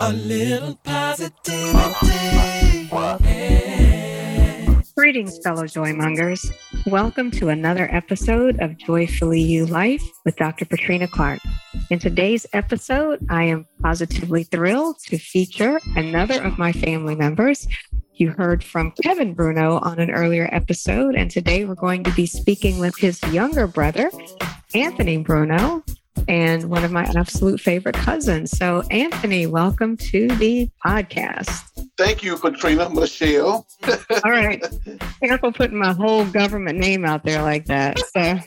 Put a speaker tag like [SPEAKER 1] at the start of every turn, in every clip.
[SPEAKER 1] A little positivity.
[SPEAKER 2] Greetings, fellow joymongers. Welcome to another episode of Joyfully You Life with Dr. Katrina Clark. In today's episode, I am positively thrilled to feature another of my family members. You heard from Kevin Bruno on an earlier episode, and today we're going to be speaking with his younger brother, Anthony Bruno, and one of my absolute favorite cousins. So, Anthony, welcome to the podcast.
[SPEAKER 3] Thank you, Katrina, Michelle.
[SPEAKER 2] All right. Careful putting my whole government name out there like that.
[SPEAKER 3] So,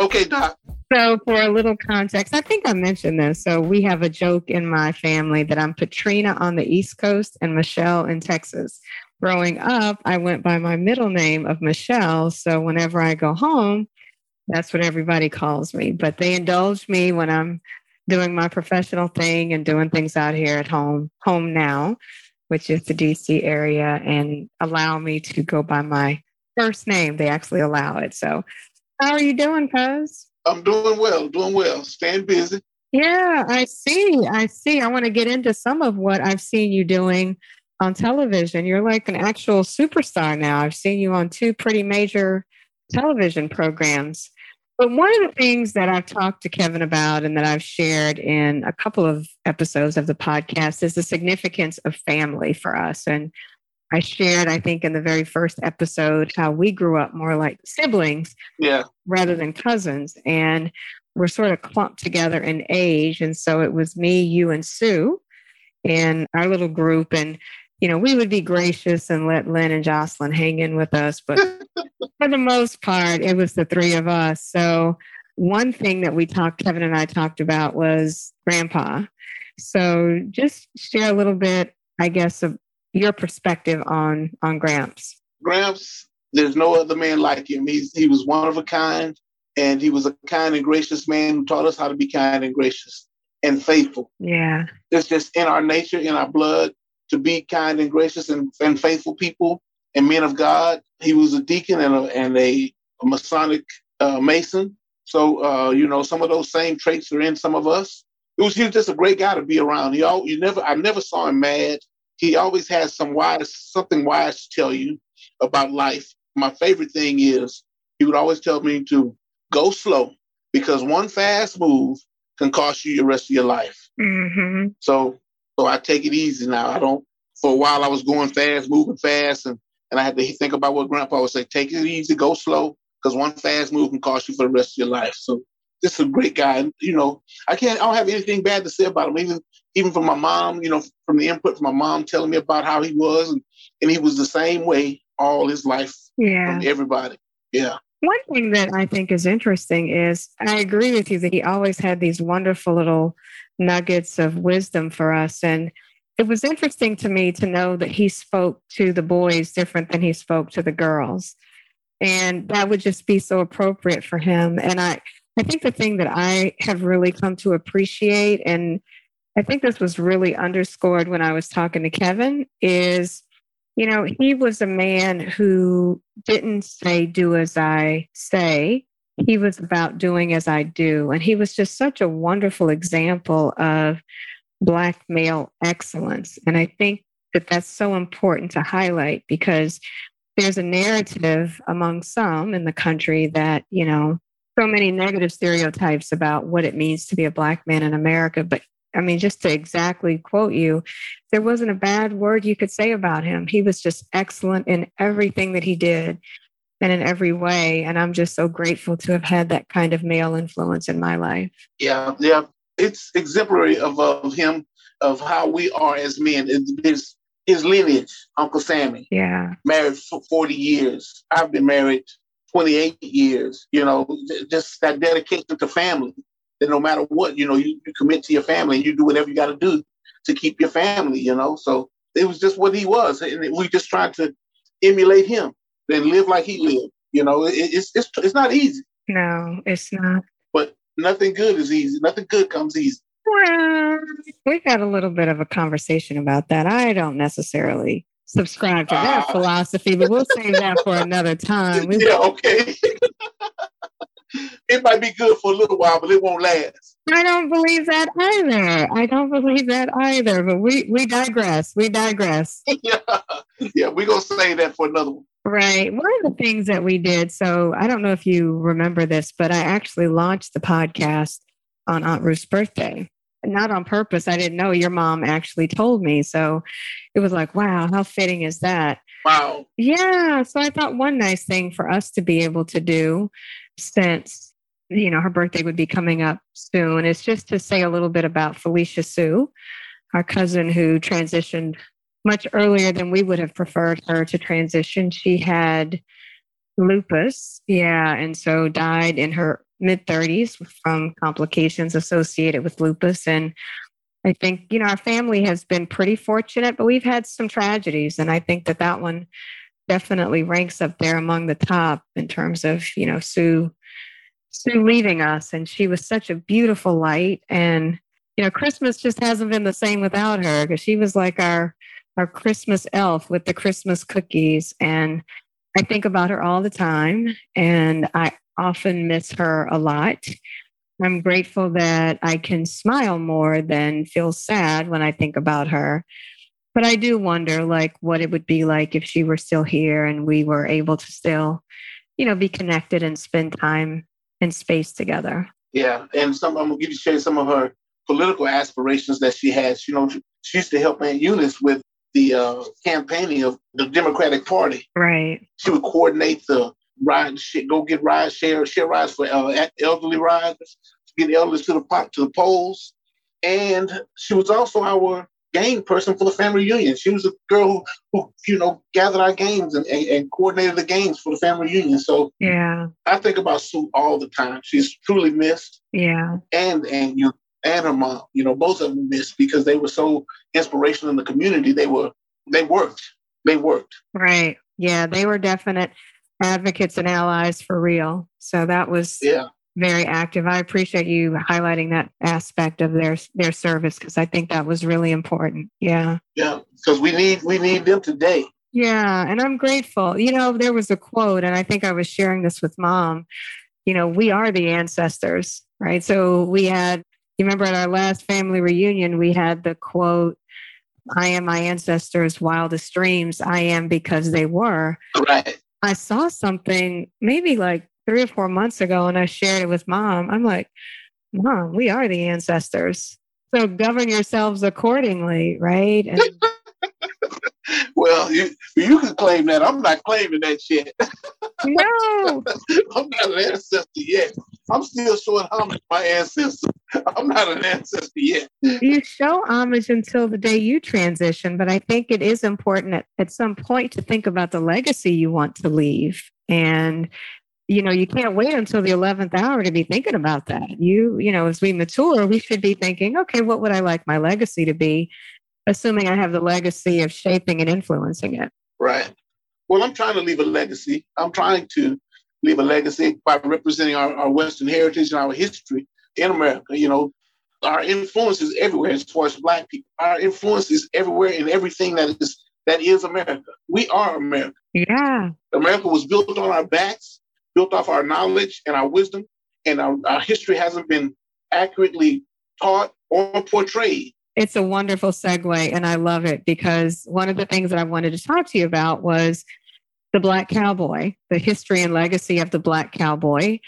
[SPEAKER 3] okay, Doc.
[SPEAKER 2] So, for a little context, I think I mentioned this. So, we have a joke in my family that I'm Katrina on the East Coast and Michelle in Texas. Growing up, I went by my middle name of Michelle. So, whenever I go home, that's what everybody calls me. But they indulge me when I'm doing my professional thing and doing things out here at home, home now, which is the DC area, and allow me to go by my first name. They actually allow it. So, how are you doing, Cuz?
[SPEAKER 3] I'm doing well, doing well, staying busy.
[SPEAKER 2] Yeah, I see. I see. I want to get into some of what I've seen you doing on television. You're like an actual superstar now. I've seen you on two pretty major television programs. But one of the things that I've talked to Kevin about and that I've shared in a couple of episodes of the podcast is the significance of family for us. And I shared, I think, in the very first episode, how we grew up more like siblings
[SPEAKER 3] Yeah,
[SPEAKER 2] rather than cousins. And we're sort of clumped together in age. And so it was me, you, and Sue in our little group. And, you know, we would be gracious and let Lynn and Jocelyn hang in with us. But for the most part, it was the three of us. So one thing that we talked, Kevin and I talked about was grandpa. So just share a little bit, I guess, of your perspective on on Gramps.
[SPEAKER 3] Gramps. There's no other man like him. He's he was one of a kind, and he was a kind and gracious man who taught us how to be kind and gracious and faithful.
[SPEAKER 2] Yeah.
[SPEAKER 3] It's just in our nature, in our blood, to be kind and gracious and, and faithful people and men of God. He was a deacon and a, and a, Masonic uh, Mason. So, uh, you know, some of those same traits are in some of us. It was, he was just a great guy to be around. He all, you never, I never saw him mad. He always has some wise, something wise to tell you about life. My favorite thing is he would always tell me to go slow because one fast move can cost you the rest of your life.
[SPEAKER 2] hmm
[SPEAKER 3] So so I take it easy now. I don't for a while I was going fast, moving fast, and, and I had to think about what grandpa would say, take it easy, go slow, because one fast move can cost you for the rest of your life. So this is a great guy. And, you know, I can't I don't have anything bad to say about him. Even even from my mom, you know, from the input from my mom telling me about how he was and, and he was the same way all his life
[SPEAKER 2] Yeah.
[SPEAKER 3] from everybody. Yeah.
[SPEAKER 2] One thing that I think is interesting is I agree with you that he always had these wonderful little nuggets of wisdom for us. And it was interesting to me to know that he spoke to the boys different than he spoke to the girls. And that would just be so appropriate for him. And I, I think the thing that I have really come to appreciate, and I think this was really underscored when I was talking to Kevin, is you know, he was a man who didn't say, do as I say. He was about doing as I do. And he was just such a wonderful example of Black male excellence. And I think that that's so important to highlight because there's a narrative among some in the country that, you know, so many negative stereotypes about what it means to be a Black man in America. But I mean, just to exactly quote you, there wasn't a bad word you could say about him. He was just excellent in everything that he did and in every way. And I'm just so grateful to have had that kind of male influence in my life.
[SPEAKER 3] Yeah, yeah. It's exemplary of, of him, of how we are as men. His, his lineage, Uncle Sammy,
[SPEAKER 2] Yeah.
[SPEAKER 3] married for 40 years. I've been married 28 years. You know, just that dedication to family. That no matter what, you know, you, you commit to your family and you do whatever you got to do to keep your family, you know. So it was just what he was. And we just tried to emulate him and live like he lived. You know, it, it's, it's, it's not easy,
[SPEAKER 2] No, it's not.
[SPEAKER 3] Nothing good is easy. Nothing good comes easy.
[SPEAKER 2] Well, we've had a little bit of a conversation about that. I don't necessarily subscribe to that
[SPEAKER 3] Ah.
[SPEAKER 2] philosophy, but we'll save that for another time. We,
[SPEAKER 3] yeah, okay. it might be good for a little while, but it won't last.
[SPEAKER 2] I don't believe that either. I don't believe that either. But we we digress. We digress.
[SPEAKER 3] yeah, yeah. We're gonna say that for another one.
[SPEAKER 2] Right. One of the things that we did. So I don't know if you remember this, but I actually launched the podcast on Aunt Ruth's birthday. Not on purpose. I didn't know your mom actually told me. So it was like, wow, how fitting is that?
[SPEAKER 3] Wow.
[SPEAKER 2] Yeah. So I thought one nice thing for us to be able to do since, you know, her birthday would be coming up soon is just to say a little bit about Felicia Sue, our cousin who transitioned much earlier than we would have preferred her to transition. She had lupus. Yeah. And so died in her mid 30s from complications associated with lupus. And I think, you know, our family has been pretty fortunate, but we've had some tragedies. And I think that that one definitely ranks up there among the top in terms of, you know, Sue, Sue leaving us. And she was such a beautiful light. And, you know, Christmas just hasn't been the same without her because she was like our, our Christmas elf with the Christmas cookies. And I think about her all the time. And I often miss her a lot. I'm grateful that I can smile more than feel sad when I think about her. But I do wonder like what it would be like if she were still here and we were able to still, you know, be connected and spend time and space together.
[SPEAKER 3] Yeah. And some I'm gonna give you share some of her political aspirations that she has. You know, she used to help Aunt Eunice with the uh, campaigning of the Democratic Party.
[SPEAKER 2] Right.
[SPEAKER 3] She would coordinate the ride, go get rides, share share rides for uh, elderly riders, get elders to the to the polls, and she was also our game person for the family reunion. She was a girl who, who you know, gathered our games and, and, and, coordinated the games for the family reunion. So
[SPEAKER 2] yeah,
[SPEAKER 3] I think about Sue all the time. She's truly missed.
[SPEAKER 2] Yeah,
[SPEAKER 3] and and you and her mom, you know, both of them missed because they were so inspirational in the community. They were they worked. They worked.
[SPEAKER 2] Right. Yeah, they were definite advocates and allies for real. So that was
[SPEAKER 3] yeah
[SPEAKER 2] very active. I appreciate you highlighting that aspect of their their service because I think that was really important. Yeah.
[SPEAKER 3] Yeah, because we need we need them today.
[SPEAKER 2] Yeah, and I'm grateful. You know, there was a quote, and I think I was sharing this with mom. You know, we are the ancestors, right? So we had. You remember at our last family reunion, we had the quote, I am my ancestors' wildest dreams. I am because they were.
[SPEAKER 3] Right.
[SPEAKER 2] I saw something maybe like three or four months ago and I shared it with mom. I'm like, Mom, we are the ancestors. So govern yourselves accordingly, right? And
[SPEAKER 3] well, you you can claim that. I'm not claiming that shit.
[SPEAKER 2] No.
[SPEAKER 3] I'm not an ancestor yet. I'm still showing homage to my ancestors. I'm not an ancestor yet.
[SPEAKER 2] You show homage until the day you transition, but I think it is important at, at some point to think about the legacy you want to leave. And you know, you can't wait until the 11th hour to be thinking about that. You, you know, as we mature, we should be thinking, okay, what would I like my legacy to be? Assuming I have the legacy of shaping and influencing it.
[SPEAKER 3] Right. Well, I'm trying to leave a legacy. I'm trying to leave a legacy by representing our, our Western heritage and our history in America. You know, our influence is everywhere as far as Black people. Our influence is everywhere in everything that is that is America. We are America.
[SPEAKER 2] Yeah.
[SPEAKER 3] America was built on our backs, built off our knowledge and our wisdom, and our, our history hasn't been accurately taught or portrayed
[SPEAKER 2] it's a wonderful segue and I love it because one of the things that I wanted to talk to you about was the Black Cowboy, the history and legacy of the Black Cowboy.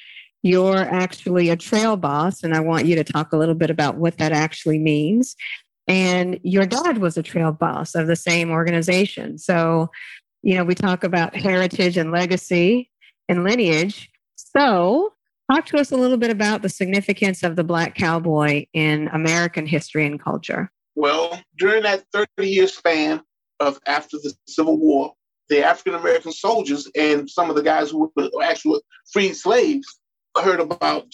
[SPEAKER 2] You're actually a trail boss, and I want you to talk a little bit about what that actually means. And your dad was a trail boss of the same organization. So, you know, we talk about heritage and legacy and lineage. So, Talk to us a little bit about the significance of the Black cowboy in American history and culture.
[SPEAKER 3] Well, during that 30 year span of after the Civil War, the African American soldiers and some of the guys who were actual freed slaves heard about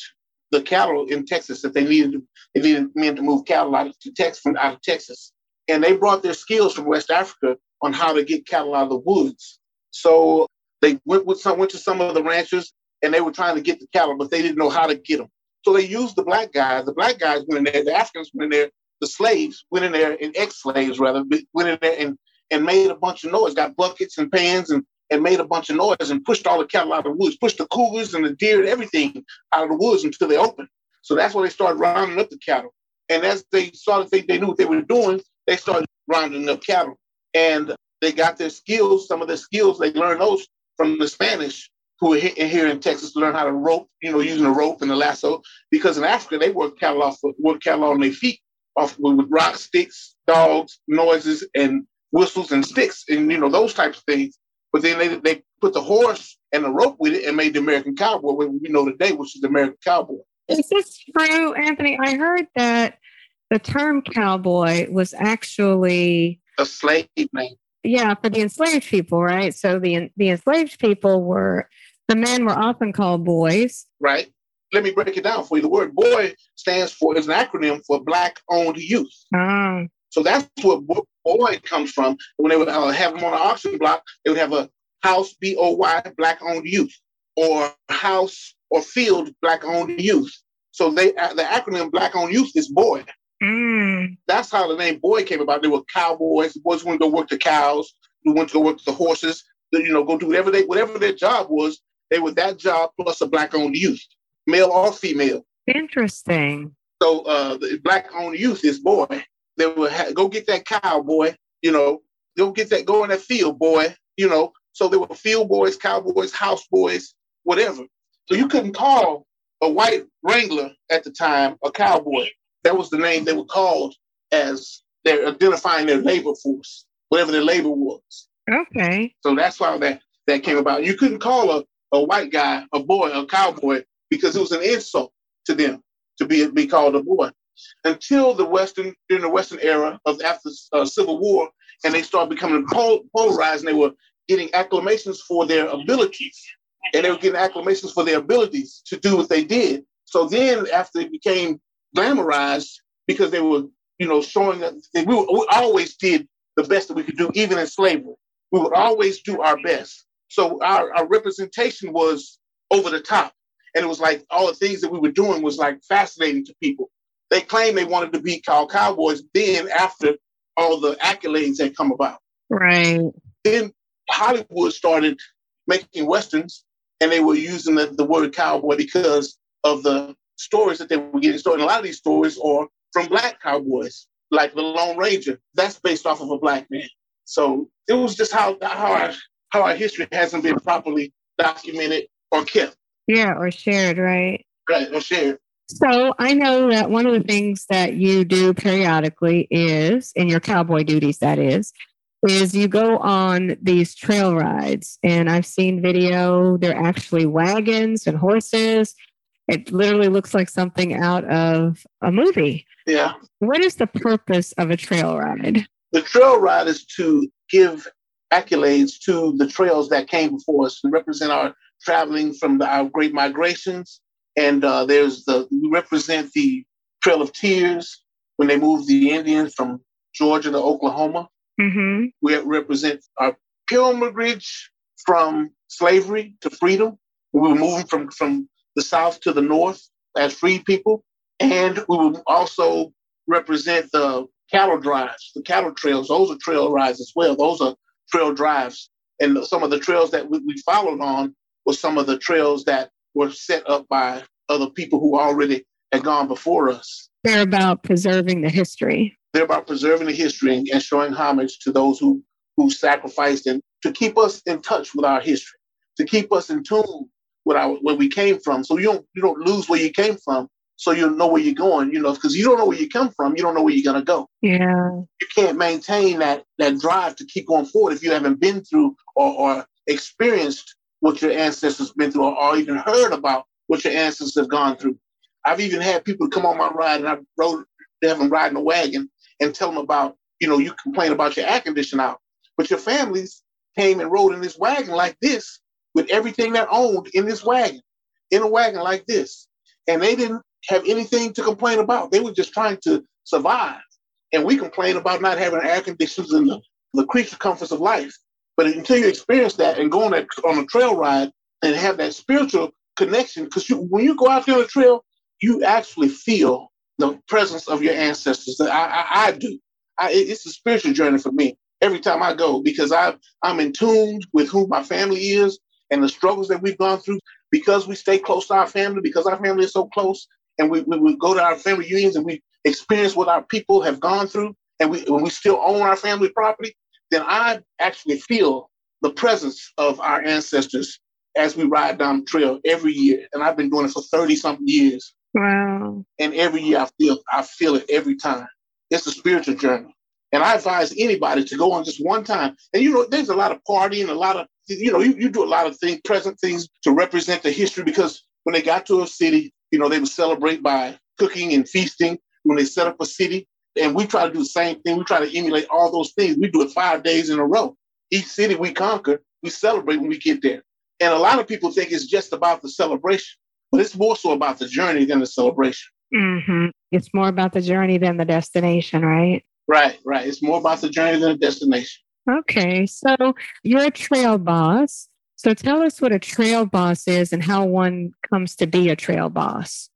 [SPEAKER 3] the cattle in Texas that they needed they needed men to move cattle out of Texas from out of Texas. And they brought their skills from West Africa on how to get cattle out of the woods. So they went with some went to some of the ranchers and they were trying to get the cattle, but they didn't know how to get them. So they used the black guys. The black guys went in there, the Africans went in there, the slaves went in there, and ex slaves rather, went in there and, and made a bunch of noise, got buckets and pans and and made a bunch of noise and pushed all the cattle out of the woods, pushed the cougars and the deer and everything out of the woods until they opened. So that's why they started rounding up the cattle. And as they started think they knew what they were doing, they started rounding up cattle. And they got their skills, some of their skills, they learned those from the Spanish who were here in Texas to learn how to rope, you know, using a rope and a lasso. Because in Africa, they work cattle off, work cattle on their feet, off with rocks, sticks, dogs, noises, and whistles and sticks, and you know those types of things. But then they they put the horse and the rope with it and made the American cowboy, what we know today, which is the American cowboy.
[SPEAKER 2] Is this true, Anthony? I heard that the term cowboy was actually
[SPEAKER 3] a slave name.
[SPEAKER 2] Yeah, for the enslaved people, right? So the the enslaved people were the men were often called boys.
[SPEAKER 3] Right. Let me break it down for you. The word boy stands for is an acronym for black owned youth.
[SPEAKER 2] Oh.
[SPEAKER 3] So that's where boy comes from. When they would uh, have them on an auction block, they would have a house B O Y black owned youth or house or field black owned youth. So they uh, the acronym black owned youth is boy.
[SPEAKER 2] Mm.
[SPEAKER 3] That's how the name boy came about. They were cowboys. The boys went to go work the cows. They went to go work the horses. You know, go do whatever they whatever their job was. They were that job plus a black owned youth, male or female.
[SPEAKER 2] Interesting.
[SPEAKER 3] So uh, the black owned youth is boy. They would ha- go get that cow, boy. You know, go get that, go in that field, boy. You know, so there were field boys, cowboys, house boys, whatever. So you couldn't call a white wrangler at the time a cowboy. That was the name they were called as they're identifying their labor force, whatever their labor was.
[SPEAKER 2] Okay.
[SPEAKER 3] So that's why that that came about. You couldn't call a, a white guy a boy, a cowboy, because it was an insult to them to be be called a boy until the Western during the Western era of after uh, Civil War, and they started becoming pol- polarized, and they were getting acclamations for their abilities, and they were getting acclamations for their abilities to do what they did. So then, after it became glamorized, because they were, you know, showing that we, were, we always did the best that we could do, even in slavery. We would always do our best. So our, our representation was over the top. And it was like all the things that we were doing was like fascinating to people they claimed they wanted to be called cowboys then after all the accolades had come about.
[SPEAKER 2] Right.
[SPEAKER 3] Then Hollywood started making westerns and they were using the, the word cowboy because of the stories that they were getting started. And a lot of these stories are from black cowboys, like the Lone Ranger. That's based off of a black man. So it was just how how our how our history hasn't been properly documented or kept.
[SPEAKER 2] Yeah, or shared, right?
[SPEAKER 3] Right, or shared.
[SPEAKER 2] So I know that one of the things that you do periodically is, in your cowboy duties, that is, is you go on these trail rides. And I've seen video, they're actually wagons and horses. It literally looks like something out of a movie.
[SPEAKER 3] Yeah.
[SPEAKER 2] What is the purpose of a trail ride?
[SPEAKER 3] The trail ride is to give accolades to the trails that came before us and represent our traveling from the, our great migrations and uh, there's the we represent the Trail of Tears when they moved the Indians from Georgia to Oklahoma.
[SPEAKER 2] Mm-hmm.
[SPEAKER 3] We represent our pilgrimage from slavery to freedom. We were moving from from the south to the north as free people, and we will also represent the cattle drives, the cattle trails. Those are trail rides as well. Those are trail drives, and some of the trails that we, we followed on were some of the trails that were set up by other people who already had gone before us.
[SPEAKER 2] They're about preserving the history.
[SPEAKER 3] They're about preserving the history and, and showing homage to those who who sacrificed and to keep us in touch with our history, to keep us in tune with our where we came from. So you don't you don't lose where you came from. So you know where you're going, you know, because you don't know where you come from, you don't know where you're gonna go.
[SPEAKER 2] Yeah.
[SPEAKER 3] You can't maintain that that drive to keep going forward if you haven't been through or, or experienced what your ancestors been through or, or, even heard about what your ancestors have gone through. I've even had people come on my ride and I rode have them ride in a wagon and tell them about, you know, you complain about your air condition out, but your families came and rode in this wagon like this with everything they owned in this wagon, in a wagon like this. And they didn't have anything to complain about. They were just trying to survive. And we complain about not having air conditioners and the, the creature comforts of life. But until you experience that and go on that on a trail ride and have that spiritual connection, because when you go out there on the trail, you actually feel the presence of your ancestors. I, I, I do. I, it's a spiritual journey for me. every time I go because I I'm in tune with who my family is and the struggles that we've gone through because we stay close to our family because our family is so close and we, we, we go to our family unions and we experience what our people have gone through and we when we still own our family property then I actually feel the presence of our ancestors as we ride down the trail every year. And I've been doing it for 30 something years.
[SPEAKER 2] Wow.
[SPEAKER 3] And every year I feel I feel it every time. It's a spiritual journey and I advise anybody to go on just one time. And you know, there's a lot of partying, a lot of, you know, you, you do a lot of things, present things to represent the history because when they got to a city, you know, they would celebrate by cooking and feasting when they set up a city. And we try to do the same thing. We try to emulate all those things. We do it five days in a row. Each city we conquer, we celebrate when we get there. And a lot of people think it's just about the celebration, but it's more so about the journey than the celebration.
[SPEAKER 2] Mm-hmm. It's more about the journey than the destination, right?
[SPEAKER 3] Right, right. It's more about the journey than the destination.
[SPEAKER 2] Okay, so you're a trail boss. So tell us what a trail boss is and how one comes to be a trail boss.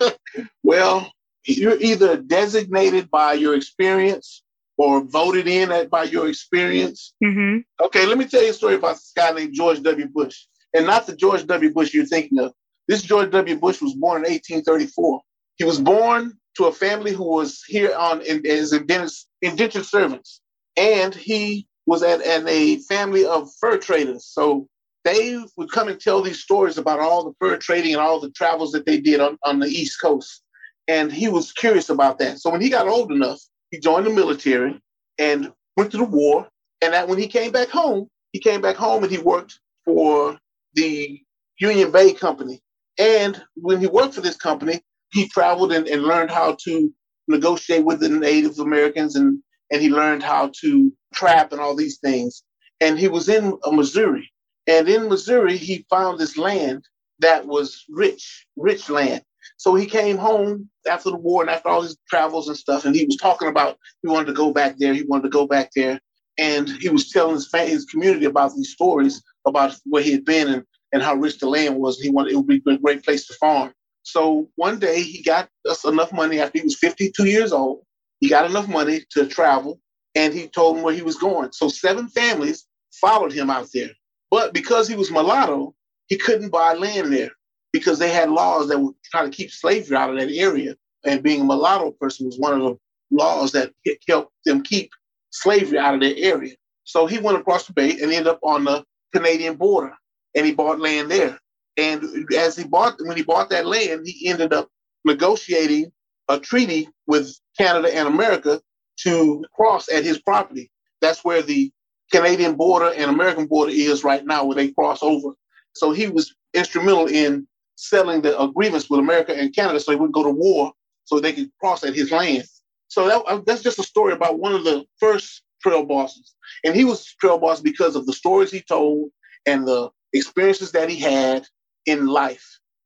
[SPEAKER 3] well, you're either designated by your experience or voted in at, by your experience.
[SPEAKER 2] Mm-hmm.
[SPEAKER 3] Okay, let me tell you a story about this guy named George W. Bush, and not the George W. Bush you're thinking of. This George W. Bush was born in 1834. He was born to a family who was here on as indentured servants, and he was at, at a family of fur traders. So they would come and tell these stories about all the fur trading and all the travels that they did on, on the East Coast. And he was curious about that. So when he got old enough, he joined the military and went to the war. And that when he came back home, he came back home and he worked for the Union Bay Company. And when he worked for this company, he traveled and, and learned how to negotiate with the Native Americans and, and he learned how to trap and all these things. And he was in uh, Missouri. And in Missouri, he found this land that was rich, rich land. So he came home after the war and after all his travels and stuff, and he was talking about he wanted to go back there. He wanted to go back there, and he was telling his family, his community about these stories about where he had been and, and how rich the land was. He wanted it would be a great place to farm. So one day he got us enough money after he was 52 years old. He got enough money to travel and he told him where he was going. So seven families followed him out there. But because he was mulatto, he couldn't buy land there because they had laws that would try to keep slavery out of that area. And being a mulatto person was one of the laws that helped them keep slavery out of their area. So he went across the bay and ended up on the Canadian border and he bought land there. And as he bought, when he bought that land, he ended up negotiating a treaty with Canada and America to cross at his property. That's where the Canadian border and American border is right now, where they cross over. So he was instrumental in settling the agreements with America and Canada so they wouldn't go to war so they could cross at his land. So that, uh, that's just a story about one of the first trail bosses. And he was trail boss because of the stories he told and the experiences that he had in life.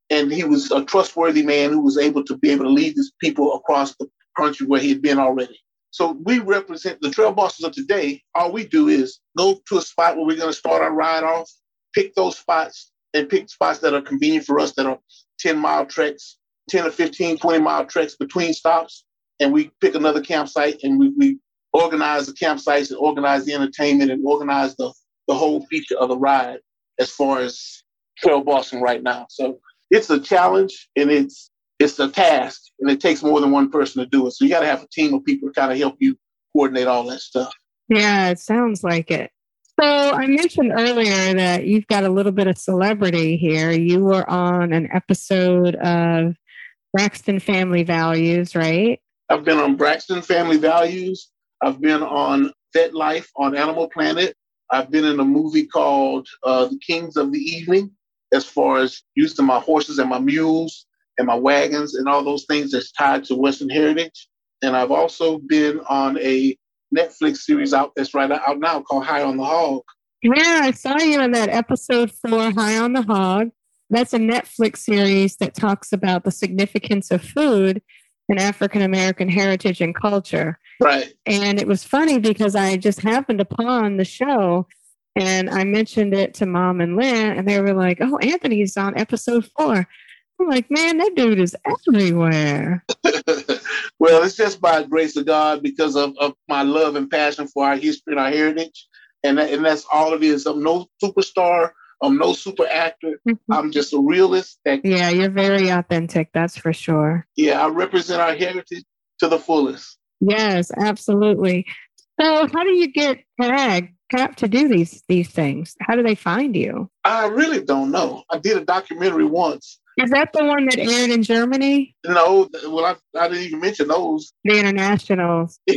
[SPEAKER 3] And he was a trustworthy man who was able to be able to lead his people across the country where he had been already. So we represent the trail bosses of today. All we do is go to a spot where we're going to start our ride off, pick those spots, and pick spots that are convenient for us that are 10 mile treks, 10 or 15, 20 mile treks between stops. And we pick another campsite and we, we organize the campsites and organize the entertainment and organize the, the whole feature of the ride as far as trail bossing right now. So it's a challenge and it's it's a task and it takes more than one person to do it. So you got to have a team of people to kind of help you coordinate all that stuff.
[SPEAKER 2] Yeah, it sounds like it. So I mentioned earlier that you've got a little bit of celebrity here. You were on an episode of Braxton Family Values, right?
[SPEAKER 3] I've been on Braxton Family Values. I've been on Vet Life on Animal Planet. I've been in a movie called uh, The Kings of the Evening as far as using my horses and my mules and my wagons and all those things that's tied to Western heritage. And I've also been on a Netflix series out that's right out now called High on the Hog.
[SPEAKER 2] Yeah, I saw you in that episode four, High on the Hog. That's a Netflix series that talks about the significance of food in African American heritage and culture.
[SPEAKER 3] Right.
[SPEAKER 2] And it was funny because I just happened upon the show and I mentioned it to mom and Lynn, and they were like, Oh, Anthony's on episode four. I'm like, man, that dude is everywhere.
[SPEAKER 3] well, it's just by grace of God because of, of my love and passion for our history and our heritage. And, that, and that's all it is. I'm no superstar. I'm no super actor. Mm-hmm. I'm just a realist.
[SPEAKER 2] That, yeah, you're very authentic. That's for sure.
[SPEAKER 3] Yeah, I represent our heritage to the fullest.
[SPEAKER 2] Yes, absolutely. So, how do you get CAG CAP to do these these things? How do they find you?
[SPEAKER 3] I really don't know. I did a documentary once.
[SPEAKER 2] Is that the one that aired in Germany?
[SPEAKER 3] No, well, I, I didn't even mention those.
[SPEAKER 2] The internationals.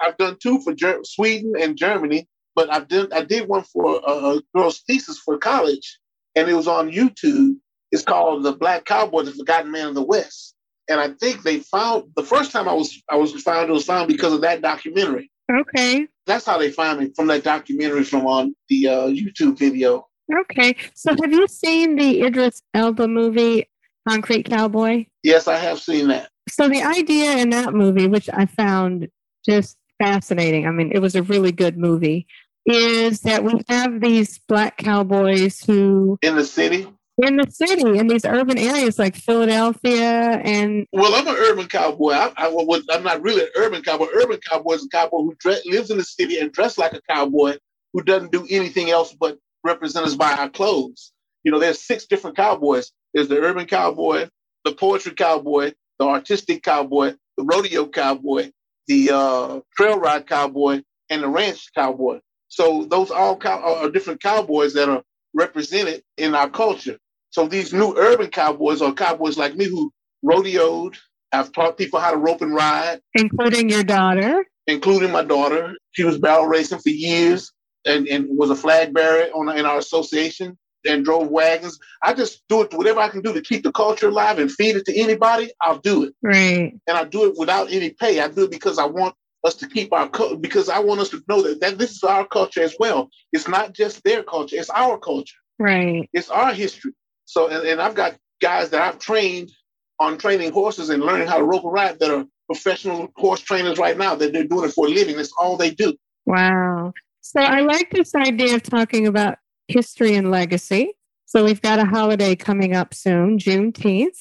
[SPEAKER 3] I've done two for Ger- Sweden and Germany, but I did I did one for a, a girl's thesis for college, and it was on YouTube. It's called "The Black Cowboy: The Forgotten Man of the West." and I think they found the first time I was I was found it was found because of that documentary.
[SPEAKER 2] Okay.
[SPEAKER 3] That's how they find me from that documentary from on the uh, YouTube video.
[SPEAKER 2] Okay. So have you seen the Idris Elba movie Concrete Cowboy?
[SPEAKER 3] Yes, I have seen that.
[SPEAKER 2] So the idea in that movie, which I found just fascinating, I mean, it was a really good movie, is that we have these black cowboys who
[SPEAKER 3] in the city
[SPEAKER 2] in the city in these urban areas like Philadelphia and
[SPEAKER 3] well I'm an urban cowboy. I, I'm not really an urban cowboy. Urban cowboy is a cowboy who lives in the city and dressed like a cowboy who doesn't do anything else but represent us by our clothes. You know there's six different cowboys. There's the urban cowboy the poetry cowboy the artistic cowboy the rodeo cowboy the uh, trail ride cowboy and the ranch cowboy. So those all cow- are different cowboys that are represented in our culture so these new urban cowboys or cowboys like me who rodeoed, I've taught people how to rope and ride.
[SPEAKER 2] Including your daughter?
[SPEAKER 3] Including my daughter. She was barrel racing for years and, and was a flag bearer on, in our association and drove wagons. I just do it whatever I can do to keep the culture alive and feed it to anybody, I'll do it.
[SPEAKER 2] Right.
[SPEAKER 3] And I do it without any pay. I do it because I want us to keep our culture, because I want us to know that, that this is our culture as well. It's not just their culture, it's our culture.
[SPEAKER 2] Right.
[SPEAKER 3] It's our history. So, and, and I've got guys that I've trained on training horses and learning how to rope and ride that are professional horse trainers right now that they're doing it for a living. That's all they do.
[SPEAKER 2] Wow. So I like this idea of talking about history and legacy. So we've got a holiday coming up soon, Juneteenth.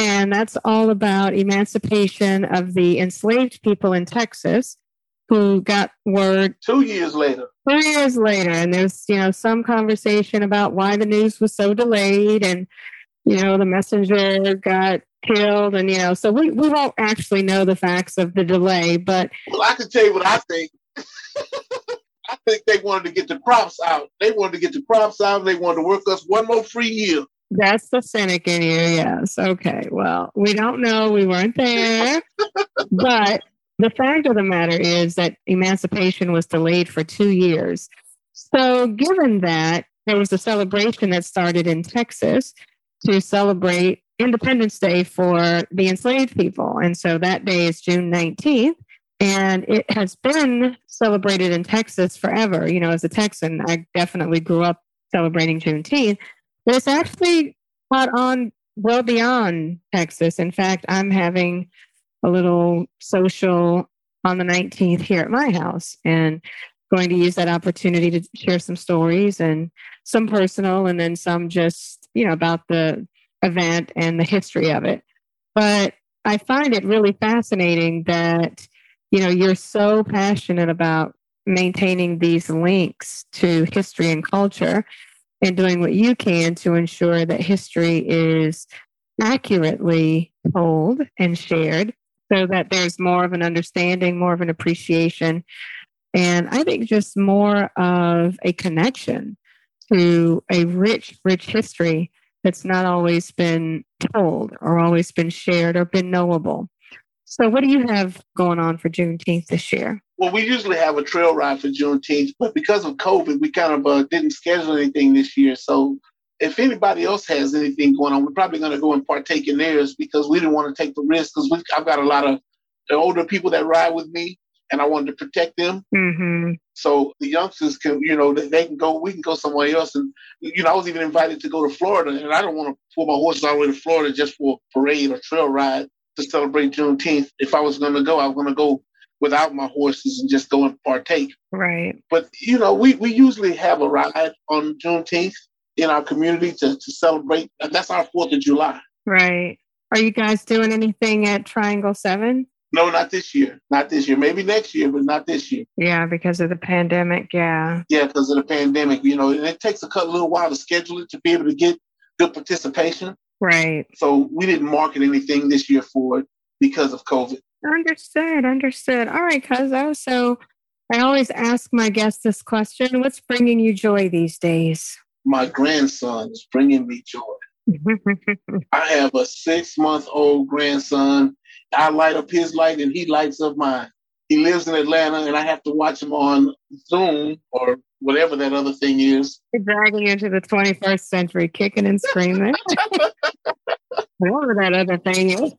[SPEAKER 2] And that's all about emancipation of the enslaved people in Texas who got word
[SPEAKER 3] two years later.
[SPEAKER 2] Two years later, and there's you know some conversation about why the news was so delayed, and you know the messenger got killed, and you know so we we won't actually know the facts of the delay, but
[SPEAKER 3] well, I can tell you what I think. I think they wanted to get the crops out. They wanted to get the crops out. They wanted to work us one more free year.
[SPEAKER 2] That's the cynic in you, yes. Okay, well, we don't know. We weren't there, but the fact of the matter is that emancipation was delayed for two years. So, given that, there was a celebration that started in Texas to celebrate Independence Day for the enslaved people. And so that day is June 19th. And it has been celebrated in Texas forever. You know, as a Texan, I definitely grew up celebrating Juneteenth, but it's actually caught on well beyond Texas. In fact, I'm having a little social on the 19th here at my house and going to use that opportunity to share some stories and some personal and then some just, you know, about the event and the history of it. But I find it really fascinating that, you know, you're so passionate about maintaining these links to history and culture and doing what you can to ensure that history is accurately told and shared so that there's more of an understanding, more of an appreciation, and I think just more of a connection to a rich, rich history that's not always been told or always been shared or been knowable. So, what do you have going on for Juneteenth this year?
[SPEAKER 3] Well, we usually have a trail ride for Juneteenth, but because of COVID, we kind of uh, didn't schedule anything this year. So, if anybody else has anything going on, we're probably going to go and partake in theirs because we didn't want to take the risk because I've got a lot of older people that ride with me and I wanted to protect them.
[SPEAKER 2] Mm-hmm.
[SPEAKER 3] So the youngsters can, you know, they, can go, we can go somewhere else. And, you know, I was even invited to go to Florida and I don't want to pull my horses all the way to Florida just for a parade or trail ride to celebrate Juneteenth. If I was going to go, I was going to go without my horses and just go and partake.
[SPEAKER 2] Right.
[SPEAKER 3] But, you know, we, we usually have a ride on Juneteenth in our community to, to celebrate. That's our 4th of July.
[SPEAKER 2] Right. Are you guys doing anything at Triangle 7?
[SPEAKER 3] No, not this year. Not this year. Maybe next year, but not this year.
[SPEAKER 2] Yeah, because of the pandemic. Yeah.
[SPEAKER 3] Yeah, because of the pandemic. You know, and it takes a little while to schedule it to be able to get good participation.
[SPEAKER 2] Right.
[SPEAKER 3] So we didn't market anything this year for it because of COVID.
[SPEAKER 2] Understood. Understood. All right, Cuzzo. So I always ask my guests this question What's bringing you joy these days?
[SPEAKER 3] My grandson is bringing me joy. I have a six month old grandson. I light up his light and he lights up mine. He lives in Atlanta and I have to watch him on Zoom or whatever that other thing is.
[SPEAKER 2] You're dragging into the 21st century, kicking and screaming. whatever that other thing is.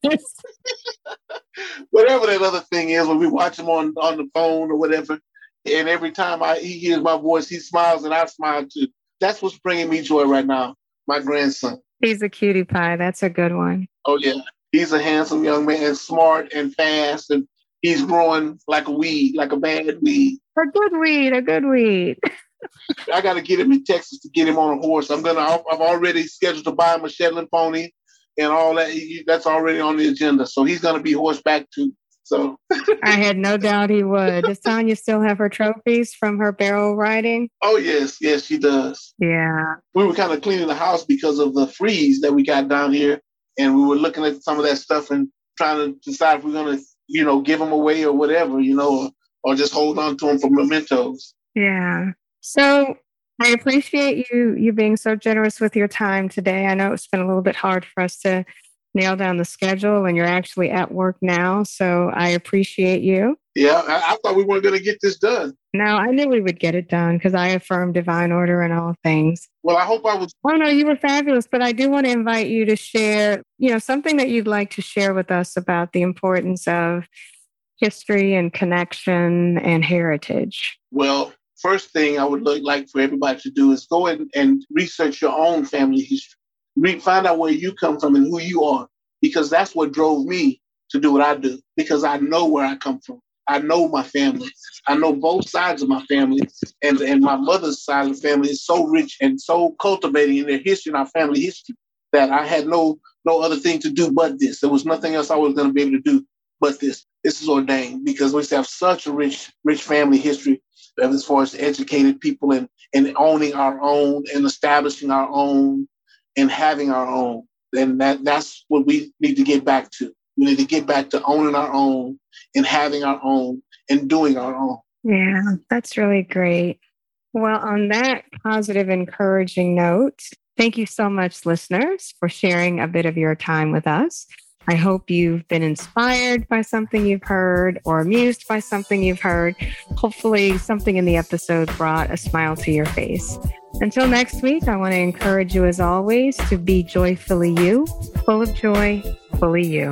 [SPEAKER 3] whatever that other thing is, when we watch him on, on the phone or whatever. And every time I he hears my voice, he smiles and I smile too. That's what's bringing me joy right now. My grandson.
[SPEAKER 2] He's a cutie pie. That's a good one.
[SPEAKER 3] Oh yeah, he's a handsome young man, smart and fast, and he's growing like a weed, like a bad weed.
[SPEAKER 2] A good weed, a good weed.
[SPEAKER 3] I got to get him in Texas to get him on a horse. I'm gonna. I've already scheduled to buy him a Shetland pony and all that. That's already on the agenda. So he's gonna be horseback too. So
[SPEAKER 2] I had no doubt he would. Does Tanya still have her trophies from her barrel riding?
[SPEAKER 3] Oh yes, yes, she does.
[SPEAKER 2] Yeah.
[SPEAKER 3] We were kind of cleaning the house because of the freeze that we got down here, and we were looking at some of that stuff and trying to decide if we're gonna, you know, give them away or whatever, you know, or, or just hold on to them for mementos.
[SPEAKER 2] Yeah. So I appreciate you you being so generous with your time today. I know it's been a little bit hard for us to nail down the schedule and you're actually at work now. So I appreciate you.
[SPEAKER 3] Yeah, I, I thought we weren't going to get this done.
[SPEAKER 2] No, I knew we would get it done because I affirm divine order in all things.
[SPEAKER 3] Well, I hope I was.
[SPEAKER 2] Oh, no, you were fabulous. But I do want to invite you to share, you know, something that you'd like to share with us about the importance of history and connection and heritage.
[SPEAKER 3] Well, first thing I would like for everybody to do is go and research your own family history Re- find out where you come from and who you are, because that's what drove me to do what I do. Because I know where I come from. I know my family. I know both sides of my family, and and my mother's side of the family is so rich and so cultivating in their history and our family history that I had no no other thing to do but this. There was nothing else I was going to be able to do but this. This is ordained because we have such a rich rich family history as far as educated people and and owning our own and establishing our own and having our own. And that, that's what we need to get back to. We need to get back to owning our own and having our own and doing our own.
[SPEAKER 2] Yeah, that's really great. Well, on that positive, encouraging note, thank you so much, listeners, for sharing a bit of your time with us. I hope you've been inspired by something you've heard or amused by something you've heard. Hopefully, something in the episode brought a smile to your face. Until next week, I want to encourage you, as always, to be joyfully you, full of joy, fully you.